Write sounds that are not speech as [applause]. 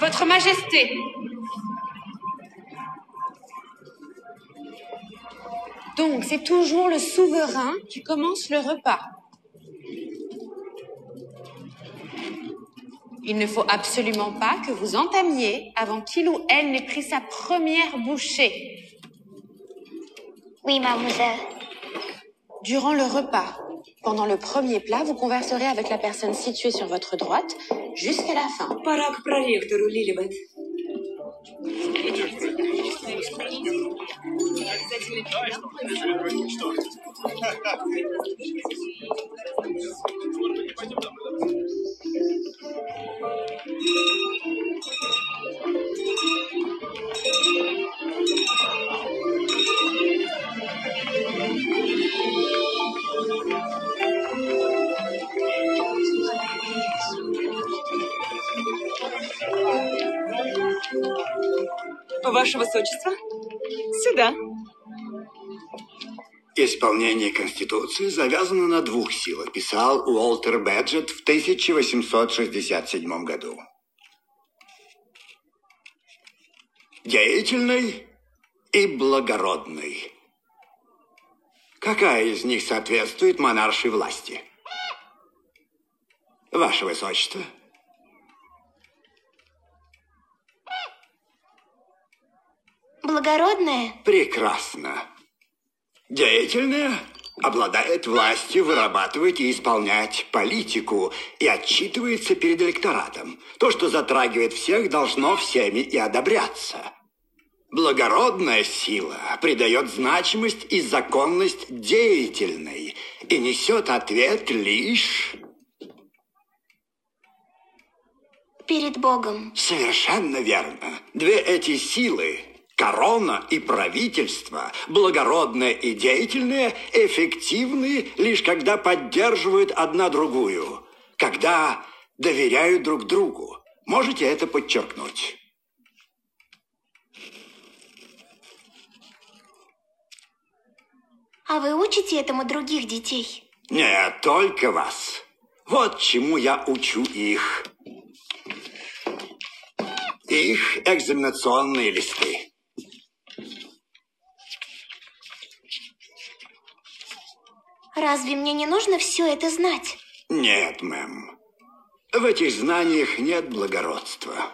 Votre Majesté. Donc, c'est toujours le souverain qui commence le repas. Il ne faut absolument pas que vous entamiez avant qu'il ou elle n'ait pris sa première bouchée. Oui, mademoiselle. Durant le repas, pendant le premier plat, vous converserez avec la personne située sur votre droite jusqu'à la fin. [laughs] Ваше Высочество, сюда. Исполнение Конституции завязано на двух силах, писал Уолтер Бэджет в 1867 году. Деятельный и благородный. Какая из них соответствует монаршей власти? Ваше Высочество. Благородная? Прекрасно. Деятельная обладает властью вырабатывать и исполнять политику и отчитывается перед электоратом. То, что затрагивает всех, должно всеми и одобряться. Благородная сила придает значимость и законность деятельной и несет ответ лишь Перед Богом. Совершенно верно. Две эти силы, корона и правительство, благородное и деятельное, эффективны лишь когда поддерживают одна другую, когда доверяют друг другу. Можете это подчеркнуть? А вы учите этому других детей? Нет, только вас. Вот чему я учу их. Их экзаменационные листы. Разве мне не нужно все это знать? Нет, мэм. В этих знаниях нет благородства.